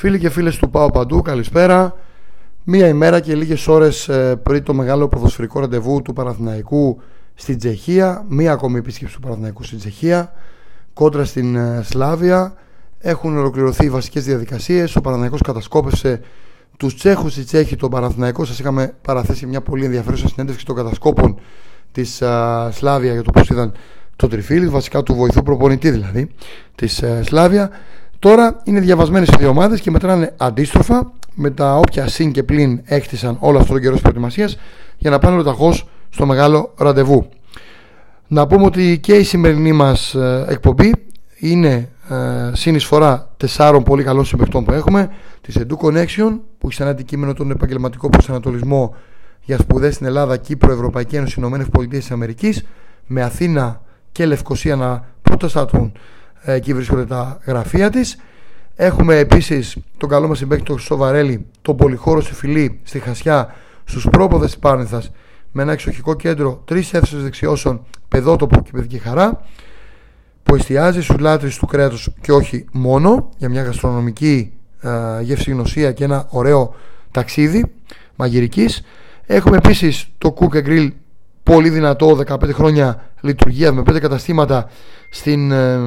Φίλοι και φίλες του Πάω Παντού, καλησπέρα. Μία ημέρα και λίγες ώρες ε, πριν το μεγάλο ποδοσφαιρικό ραντεβού του Παναθηναϊκού στην Τσεχία. Μία ακόμη επίσκεψη του Παναθηναϊκού στην Τσεχία. Κόντρα στην ε, Σλάβια. Έχουν ολοκληρωθεί οι βασικές διαδικασίες. Ο Παναθηναϊκός κατασκόπευσε τους Τσέχους στη Τσέχη. Το Παναθηναϊκό σας είχαμε παραθέσει μια πολύ ενδιαφέρουσα συνέντευξη των κατασκόπων της ε, Σλάβια για το πώς είδαν το τριφύλι, βασικά του βοηθού προπονητή δηλαδή της Σλάβια. Τώρα είναι διαβασμένες οι δύο ομάδες και μετράνε αντίστροφα. Με τα όποια συν και πλην έκτισαν όλο αυτό τον καιρό της προετοιμασίας για να πάνε ολοταχώς στο μεγάλο ραντεβού. Να πούμε ότι και η σημερινή μας ε, εκπομπή είναι ε, συνεισφορά τεσσάρων πολύ καλών συμπεκτών που έχουμε. Της Edu Connection που έχει σαν αντικείμενο τον επαγγελματικό προσανατολισμό για σπουδές στην Ελλάδα, Κύπρο, Ευρωπαϊκή Ένωση, Ηνωμένες Πολιτείες Αμερικής με Αθήνα και Λευκοσία να πρωτοστατούν εκεί βρίσκονται τα γραφεία της. Έχουμε επίσης τον καλό μας συμπέκτη τον Σοβαρέλη τον πολυχώρο σε φιλή στη Χασιά στους πρόποδες της Πάρνηθας με ένα εξοχικό κέντρο τρεις αίθουσες δεξιώσεων παιδότοπο και παιδική χαρά που εστιάζει στους λάτρεις του κρέατος και όχι μόνο για μια γαστρονομική ε, γευσηγνωσία και ένα ωραίο ταξίδι μαγειρικής. Έχουμε επίσης το Cook Grill πολύ δυνατό 15 χρόνια λειτουργία με 5 καταστήματα στην ε,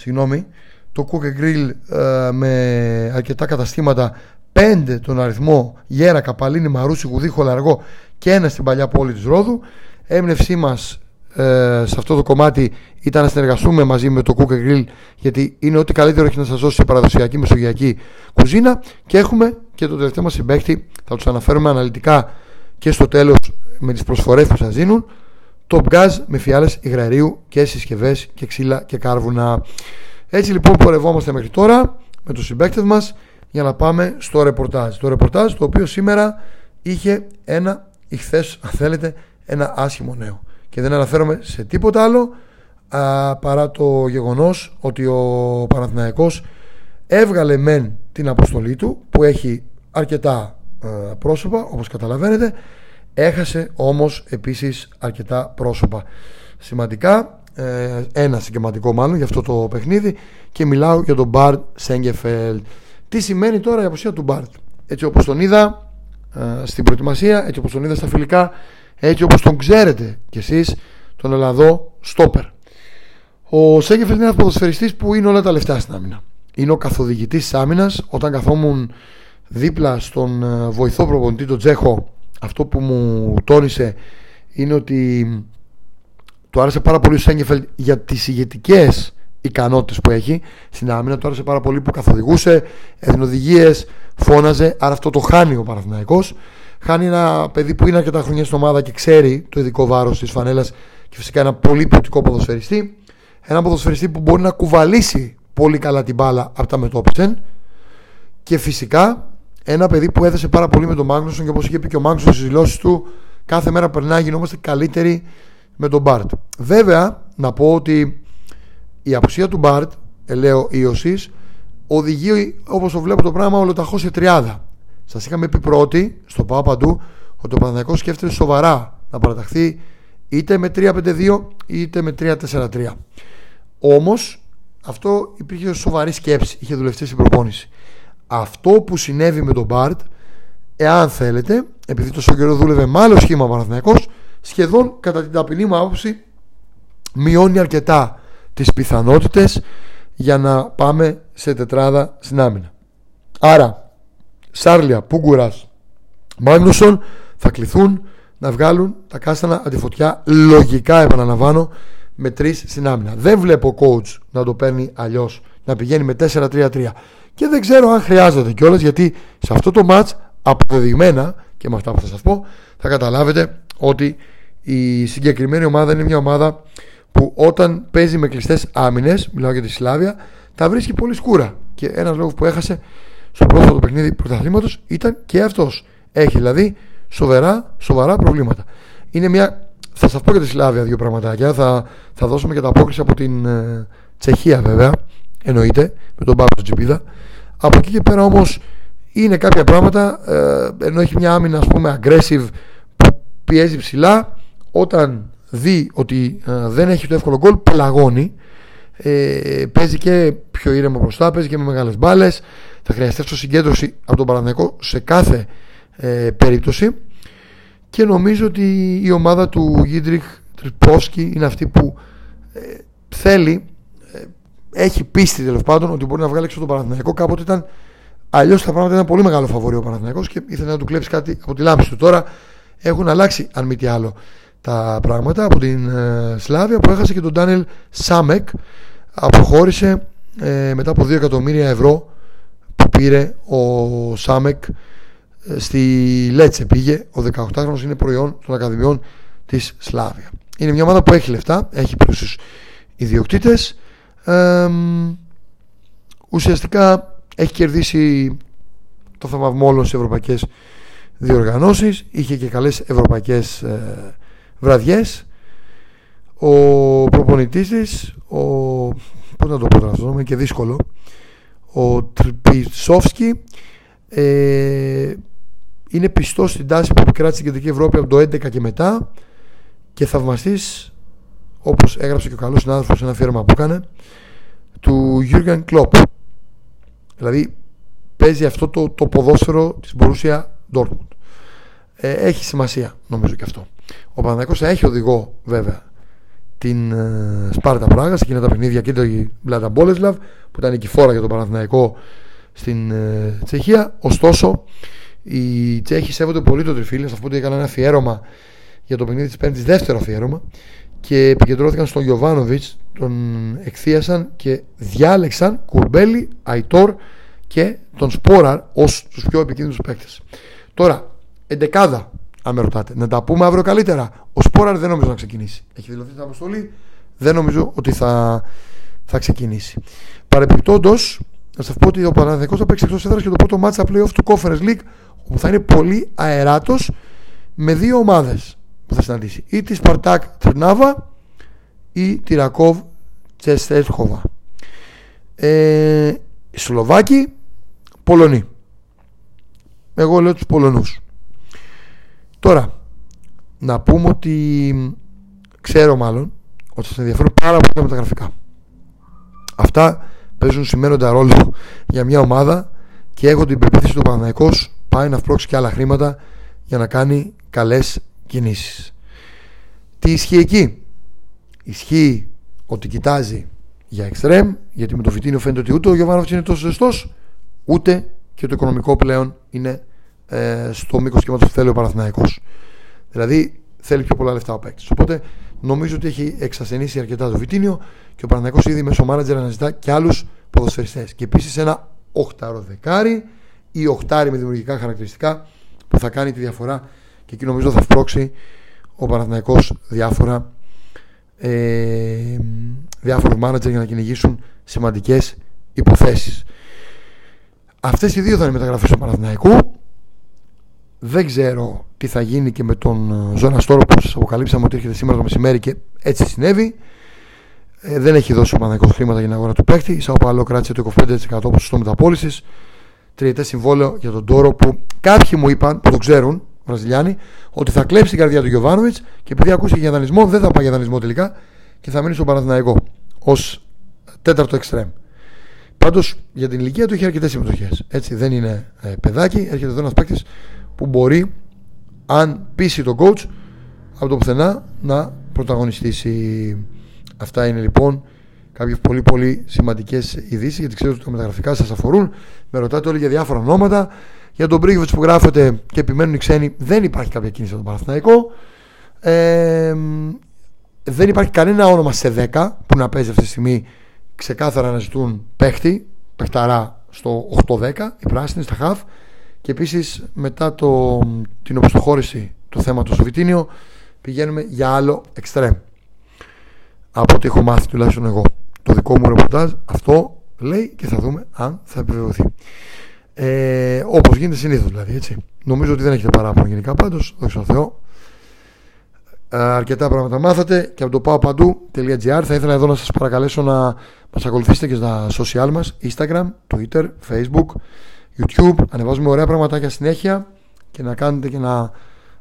συγγνώμη, το Cook Grill ε, με αρκετά καταστήματα 5 τον αριθμό Γέρα, Καπαλίνη, Μαρούση, Γουδί, Χολαργό και ένα στην παλιά πόλη της Ρόδου. Έμπνευσή μας ε, σε αυτό το κομμάτι ήταν να συνεργαστούμε μαζί με το Cook Grill γιατί είναι ό,τι καλύτερο έχει να σας δώσει σε παραδοσιακή μεσογειακή κουζίνα. Και έχουμε και το τελευταίο μας συμπέκτη θα τους αναφέρουμε αναλυτικά και στο τέλος με τις προσφορές που σας δίνουν Top Gas με φιάλες υγραερίου και συσκευές και ξύλα και κάρβουνα. Έτσι λοιπόν πορευόμαστε μέχρι τώρα με τους συμπαίκτες μας για να πάμε στο ρεπορτάζ. Το ρεπορτάζ το οποίο σήμερα είχε ένα, ή χθε αν θέλετε, ένα άσχημο νέο. Και δεν αναφέρομαι σε τίποτα άλλο α, παρά το γεγονός ότι ο Παναθηναϊκός έβγαλε μεν την αποστολή του που έχει αρκετά πρόσωπα όπως καταλαβαίνετε Έχασε όμως επίσης αρκετά πρόσωπα. Σημαντικά ε, ένα συγκεκριματικό μάλλον για αυτό το παιχνίδι και μιλάω για τον Μπάρτ Σέγκεφελ τι σημαίνει τώρα η αποσία του Μπάρτ έτσι όπως τον είδα ε, στην προετοιμασία έτσι όπως τον είδα στα φιλικά έτσι όπως τον ξέρετε κι εσείς τον Ελλαδό Στόπερ. Ο Σέγκεφελ είναι ένας ποδοσφαιριστής που είναι όλα τα λεφτά στην άμυνα. Είναι ο καθοδηγητής της άμυνας. Όταν καθόμουν δίπλα στον ε, βοηθό προπονητή τον Τζέχο αυτό που μου τόνισε είναι ότι του άρεσε πάρα πολύ ο Σέγγεφελ για τις ηγετικές ικανότητες που έχει στην άμυνα. Του άρεσε πάρα πολύ που καθοδηγούσε, έδινε οδηγίες, φώναζε. Άρα αυτό το χάνει ο Παναθηναϊκός. Χάνει ένα παιδί που είναι αρκετά χρόνια στην ομάδα και ξέρει το ειδικό βάρος της φανέλας και φυσικά ένα πολύ ποιοτικό ποδοσφαιριστή. Ένα ποδοσφαιριστή που μπορεί να κουβαλήσει πολύ καλά την μπάλα από τα μετώπιτσεν. Και φυσικά ένα παιδί που έδεσε πάρα πολύ με τον Μάγνουσον και όπως είχε πει και ο Μάγνουσον στις δηλώσεις του, κάθε μέρα περνάει γινόμαστε καλύτεροι με τον Μπάρτ. Βέβαια, να πω ότι η απουσία του Μπάρτ, ελέω Ιωσή, οδηγεί όπως το βλέπω το πράγμα ολοταχώ σε τριάδα. Σας είχαμε πει πρώτη, στο πάω παντού, ότι ο Παναδιακό σκέφτεται σοβαρά να παραταχθεί είτε με 3-5-2 είτε με 3-4-3. Όμως, αυτό υπήρχε σοβαρή σκέψη, είχε δουλευτεί στην προπόνηση αυτό που συνέβη με τον Μπάρτ, εάν θέλετε, επειδή τόσο καιρό δούλευε με άλλο σχήμα Παναθηναϊκός, σχεδόν κατά την ταπεινή μου άποψη μειώνει αρκετά τις πιθανότητες για να πάμε σε τετράδα στην άμυνα. Άρα, Σάρλια, Πούγκουρας, Μάγνουσον θα κληθούν να βγάλουν τα κάστανα αντιφωτιά λογικά επαναλαμβάνω με τρεις στην άμυνα. Δεν βλέπω coach να το παίρνει αλλιώς, να πηγαίνει με 4-3-3 και δεν ξέρω αν χρειάζεται κιόλας γιατί σε αυτό το match αποδεδειγμένα και με αυτά που θα σας πω θα καταλάβετε ότι η συγκεκριμένη ομάδα είναι μια ομάδα που όταν παίζει με κλειστές άμυνες, μιλάω για τη Σλάβια, τα βρίσκει πολύ σκούρα. Και ένας λόγος που έχασε στο πρώτο του παιχνίδι πρωταθλήματος ήταν και αυτός. Έχει δηλαδή σοβαρά, σοβαρά προβλήματα. Είναι μια. Θα σας πω για τη Σλάβια δύο πραγματάκια. Θα, θα δώσουμε και τα απόκριση από την ε, Τσεχία βέβαια. Εννοείται, με τον Πάπα Τζιπίδα. Από εκεί και πέρα όμως είναι κάποια πράγματα, ε, ενώ έχει μια άμυνα ας πούμε aggressive που πιέζει ψηλά, όταν δει ότι ε, δεν έχει το εύκολο γκολ, πλαγώνει. Ε, παίζει και πιο ήρεμο μπροστά, παίζει και με μεγάλες μπάλες. Θα χρειαστεί αυτός συγκέντρωση από τον Παναθηναϊκό σε κάθε ε, περίπτωση. Και νομίζω ότι η ομάδα του Γίντριχ Τρυπόσκι είναι αυτή που ε, θέλει, ε, έχει πίστη τέλος πάντων ότι μπορεί να βγάλει έξω τον Παναθηναϊκό. Κάποτε ήταν αλλιώς τα πράγματα ήταν πολύ μεγάλο φαβορή ο Παναθηναϊκός και ήθελε να του κλέψει κάτι από τη λάμψη του. Τώρα έχουν αλλάξει, αν μη τι άλλο, τα πράγματα από την ε, Σλάβια που έχασε και τον Ντάνελ Σάμεκ. Αποχώρησε ε, μετά από 2 εκατομμύρια ευρώ που πήρε ο Σάμεκ ε, στη Λέτσε. Πήγε, ο 18χρονος είναι προϊόν των Ακαδημιών της Σλάβια. Είναι μια ομάδα που έχει λεφτά, έχει πλούσιους ιδιοκτήτες. Ε, ουσιαστικά έχει κερδίσει το θαυμασμό σε ευρωπαϊκές διοργανώσεις. Είχε και καλές ευρωπαϊκές ε, βραδιές. Ο προπονητής της, ο, πώς να το πω τώρα αυτό, είναι και δύσκολο, ο Τρυπισόφσκι ε, είναι πιστός στην τάση που επικράτησε στην Κεντρική Ευρώπη από το 2011 και μετά και θαυμαστής όπως έγραψε και ο καλός συνάδελφος σε ένα φίρμα που έκανε του Jürgen Klopp. Δηλαδή παίζει αυτό το, το ποδόσφαιρο της Borussia Dortmund. Ε, έχει σημασία νομίζω και αυτό. Ο Παναθηναϊκός θα έχει οδηγό βέβαια την ε, Σπάρτα Πράγα σε εκείνα τα παιχνίδια και το Μπλάτα Μπόλεσλαβ που ήταν νικηφόρα για τον Παναθηναϊκό στην ε, Τσεχία. Ωστόσο οι Τσέχοι σέβονται πολύ το τριφύλι θα πω ότι έκαναν ένα αφιέρωμα για το παιχνίδι της Πέμπτης, δεύτερο αφιέρωμα και επικεντρώθηκαν στον Γιωβάνοβιτς, τον εκθίασαν και διάλεξαν Κουρμπέλη, Αϊτόρ και τον Σπόραρ ως τους πιο επικίνδυνους παίκτες. Τώρα, εντεκάδα, αν με ρωτάτε, να τα πούμε αύριο καλύτερα. Ο Σπόραρ δεν νομίζω να ξεκινήσει. Έχει δηλωθεί την αποστολή, δεν νομίζω ότι θα, θα ξεκινήσει. Παρεπιπτόντω, να σας πω ότι ο Παναδικό θα παίξει εκτός έδρας και το πρώτο μάτσα playoff του Conference League, όπου θα είναι πολύ αεράτος με δύο ομάδες που θα συναντήσει. Ή τη Σπαρτάκ Τρνάβα ή τη Ρακόβ Τσεστέρχοβα. Ε, Σλοβάκοι, Πολωνοί. Εγώ λέω τους Πολωνούς. Τώρα, να πούμε ότι ξέρω μάλλον ότι σας ενδιαφέρουν πάρα πολύ τα μεταγραφικά. Αυτά παίζουν σημαίνοντα ρόλο για μια ομάδα και έχω την πεποίθηση του Παναναϊκός πάει να φπρώξει και άλλα χρήματα για να κάνει καλές κινήσεις. Τι ισχύει εκεί; Ισχύει ότι κοιτάζει για εξτρέμ, γιατί με το Φιτίνιο φαίνεται ότι ούτε ο Γιωβάνοβιτς είναι τόσο ζεστός, ούτε και το οικονομικό πλέον είναι ε, στο μήκος κύματο που θέλει ο Παναθηναϊκός. Δηλαδή θέλει πιο πολλά λεφτά ο παίκτης. Οπότε νομίζω ότι έχει εξασθενήσει αρκετά το Βιτίνιο και ο Παναθηναϊκός ήδη μέσω μάνατζερ αναζητά και άλλους ποδοσφαιριστές. Και επίσης ένα οχτάρο δεκάρι ή οχτάρι με δημιουργικά χαρακτηριστικά που θα κάνει τη διαφορά και εκεί νομίζω θα σπρώξει ο Παναθηναϊκός διάφορα ε, διάφορους μάνατζερ για να κυνηγήσουν σημαντικές υποθέσεις. Αυτές οι δύο θα είναι μεταγραφές του Παναθηναϊκού. Δεν ξέρω τι θα γίνει και με τον ε, Ζώνα Στόρο που σας αποκαλύψαμε ότι έρχεται σήμερα το μεσημέρι και έτσι συνέβη. Ε, δεν έχει δώσει ο Παναθηναϊκός χρήματα για την αγορά του παίκτη. Η Σαοπαλό κράτησε το 25% ποσοστό μεταπόλησης. Τριετές συμβόλαιο για τον Τόρο που κάποιοι μου είπαν, που το ξέρουν, Βραζιλιάνοι, ότι θα κλέψει την καρδιά του Γιωβάνοβιτς και επειδή ακούσει για δανεισμό, δεν θα πάει για δανεισμό τελικά και θα μείνει στον Παναθηναϊκό ως τέταρτο εξτρέμ. Πάντως για την ηλικία του έχει αρκετές συμμετοχές. Έτσι δεν είναι ε, παιδάκι, έρχεται εδώ ένας παίκτης που μπορεί, αν πείσει τον coach, από το πουθενά να πρωταγωνιστήσει. Αυτά είναι λοιπόν κάποιες πολύ πολύ σημαντικές ειδήσεις γιατί ξέρω ότι τα μεταγραφικά σας αφορούν. Με ρωτάτε όλοι για διάφορα ονόματα. Για τον Μπρίγκοβιτ που γράφεται και επιμένουν οι ξένοι, δεν υπάρχει κάποια κίνηση από τον Παναθηναϊκό. Ε, δεν υπάρχει κανένα όνομα σε 10 που να παίζει αυτή τη στιγμή ξεκάθαρα να ζητούν παίχτη, παιχταρά στο 8-10, η πράσινη στα χαφ. Και επίσης μετά το, την οπισθοχώρηση του θέματο στο Βιτίνιο πηγαίνουμε για άλλο εξτρέμ. Από ό,τι έχω μάθει τουλάχιστον εγώ. Το δικό μου ρεπορτάζ αυτό λέει και θα δούμε αν θα επιβεβαιωθεί. Ε, Όπως γίνεται συνήθως δηλαδή. Έτσι. Νομίζω ότι δεν έχετε παράπονο γενικά πάντως. Δόξα τω Θεώ. Ε, αρκετά πράγματα μάθατε και από το πάω παντού.gr θα ήθελα εδώ να σας παρακαλέσω να μας ακολουθήσετε και στα social μας Instagram, Twitter, Facebook, YouTube ανεβάζουμε ωραία πραγματάκια συνέχεια και να κάνετε και ένα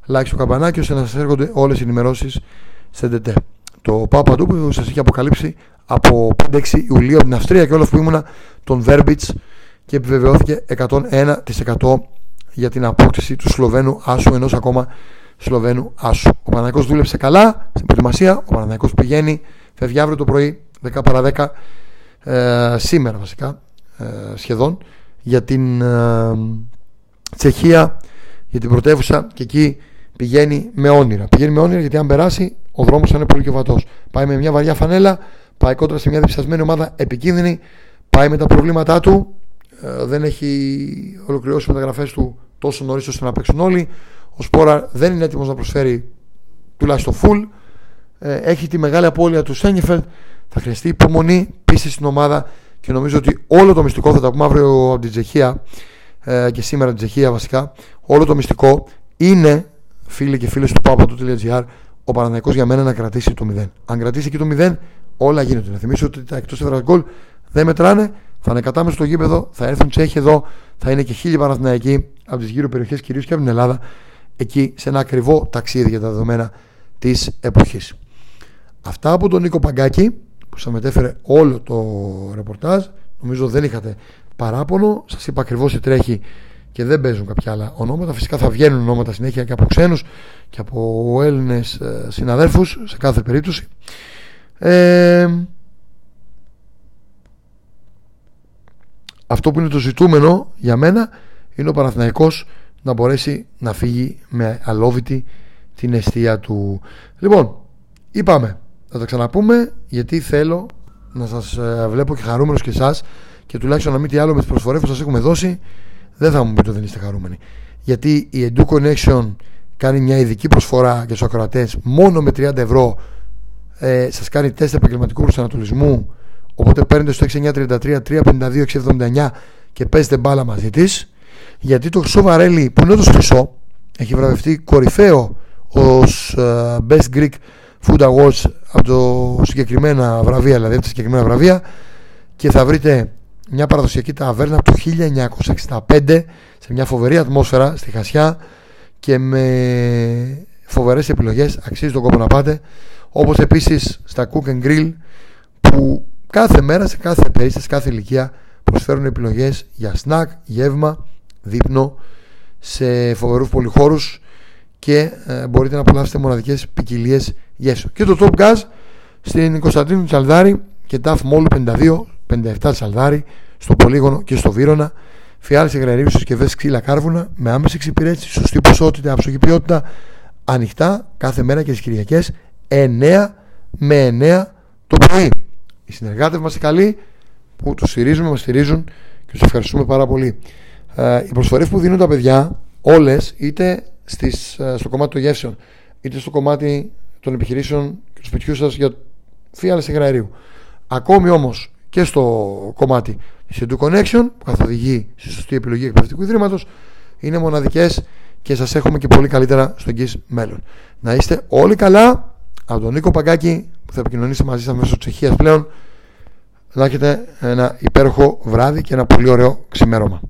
like στο καμπανάκι ώστε να σας έρχονται όλες οι ενημερώσεις σε DT. Το πάω παντού που σας έχει αποκαλύψει από 5-6 Ιουλίου από την Αυστρία και όλο που ήμουνα τον Βέρμπιτς και επιβεβαιώθηκε 101% για την απόκτηση του Σλοβαίνου Άσου ενός ακόμα Σλοβαίνου Άσου. Ο Παναγικός δούλεψε καλά στην προετοιμασία, ο Παναγικός πηγαίνει, φεύγει αύριο το πρωί 10 παρα 10 ε, σήμερα βασικά ε, σχεδόν για την ε, Τσεχία για την πρωτεύουσα και εκεί πηγαίνει με όνειρα. Πηγαίνει με όνειρα γιατί αν περάσει ο δρόμος θα είναι πολύ πιο βατός. Πάει με μια βαριά φανέλα, πάει κόντρα σε μια διψασμένη ομάδα επικίνδυνη, πάει με τα προβλήματά του. Ε, δεν έχει ολοκληρώσει μεταγραφές του τόσο νωρίς ώστε να παίξουν όλοι. Ο Σπόρα δεν είναι έτοιμος να προσφέρει τουλάχιστον full. Ε, έχει τη μεγάλη απώλεια του Σένιφελτ. Θα χρειαστεί υπομονή, πίστη στην ομάδα και νομίζω ότι όλο το μυστικό θα τα πούμε αύριο από την Τσεχία ε, και σήμερα την Τσεχία βασικά. Όλο το μυστικό είναι, φίλοι και φίλες του papatu.gr, ο Παναναϊκός για μένα να κρατήσει το 0. Αν κρατήσει και το 0, όλα γίνονται. Να θυμίσω ότι τα εκτό έδρα γκολ δεν μετράνε. Θα είναι κατάμεσο στο γήπεδο, θα έρθουν Τσέχοι εδώ, θα είναι και χίλιοι Παναθηναϊκοί από τις γύρω περιοχές, κυρίως και από την Ελλάδα, εκεί σε ένα ακριβό ταξίδι για τα δεδομένα της εποχής. Αυτά από τον Νίκο Παγκάκη που σας μετέφερε όλο το ρεπορτάζ. Νομίζω δεν είχατε παράπονο. Σας είπα ακριβώς τι τρέχει και δεν παίζουν κάποια άλλα ονόματα. Φυσικά θα βγαίνουν ονόματα συνέχεια και από ξένους και από Έλληνες ε, συναδέλφου σε κάθε περίπτωση. Ε, αυτό που είναι το ζητούμενο για μένα είναι ο Παναθηναϊκός να μπορέσει να φύγει με αλόβητη την αιστεία του. Λοιπόν, είπαμε, θα τα ξαναπούμε γιατί θέλω να σας ε, βλέπω και χαρούμενος και εσάς και τουλάχιστον να μην τι άλλο με τις προσφορές που σας έχουμε δώσει δεν θα μου πείτε ότι δεν είστε χαρούμενοι. Γιατί η Edu Connection κάνει μια ειδική προσφορά για τους ακροατές μόνο με 30 ευρώ. Ε, Σας κάνει τεστ επαγγελματικού προσανατολισμού. Οπότε παίρνετε στο 6933 352 679 και παίζετε μπάλα μαζί της. Γιατί το Χρυσό Βαρέλι, που είναι το Χρυσό, έχει βραβευτεί κορυφαίο ως uh, Best Greek Food Awards από το συγκεκριμένα βραβεία, δηλαδή από τα συγκεκριμένα βραβεία και θα βρείτε μια παραδοσιακή ταβέρνα από το 1965 σε μια φοβερή ατμόσφαιρα στη Χασιά και με φοβερές επιλογές αξίζει τον κόπο να πάτε όπως επίσης στα Cook and Grill που κάθε μέρα σε κάθε περίσταση, σε κάθε ηλικία προσφέρουν επιλογές για σνακ, γεύμα, δείπνο σε φοβερούς πολυχώρους και ε, μπορείτε να απολαύσετε μοναδικές ποικιλίες γέσου. Και το Top Gas στην Κωνσταντίνου Τσαλδάρη και TAF Mall 52 57 Σαλδάρι, στο Πολύγωνο και στο Βύρονα. Φιάλες υγραερίου συσκευές ξύλα κάρβουνα με άμεση εξυπηρέτηση, σωστή ποσότητα, αψογή ποιότητα, ανοιχτά κάθε μέρα και τις Κυριακές 9 με 9 το πρωί. Οι συνεργάτες μας οι καλοί που τους στηρίζουμε, μας στηρίζουν και τους ευχαριστούμε πάρα πολύ. Ε, οι προσφορές που δίνουν τα παιδιά, όλες είτε στις, ε, στο κομμάτι των γεύσεων, είτε στο κομμάτι των επιχειρήσεων και του σπιτιού σας για φιάλε υγραερίου. Ακόμη όμως και στο κομμάτι της Edu Connection που καθοδηγεί στη σωστή επιλογή εκπαιδευτικού ιδρύματος είναι μοναδικές και σας έχουμε και πολύ καλύτερα στο εγγύς μέλλον. Να είστε όλοι καλά. Από τον Νίκο Παγκάκη που θα επικοινωνήσει μαζί σας μέσω Τσεχίας πλέον. Να έχετε ένα υπέροχο βράδυ και ένα πολύ ωραίο ξημέρωμα.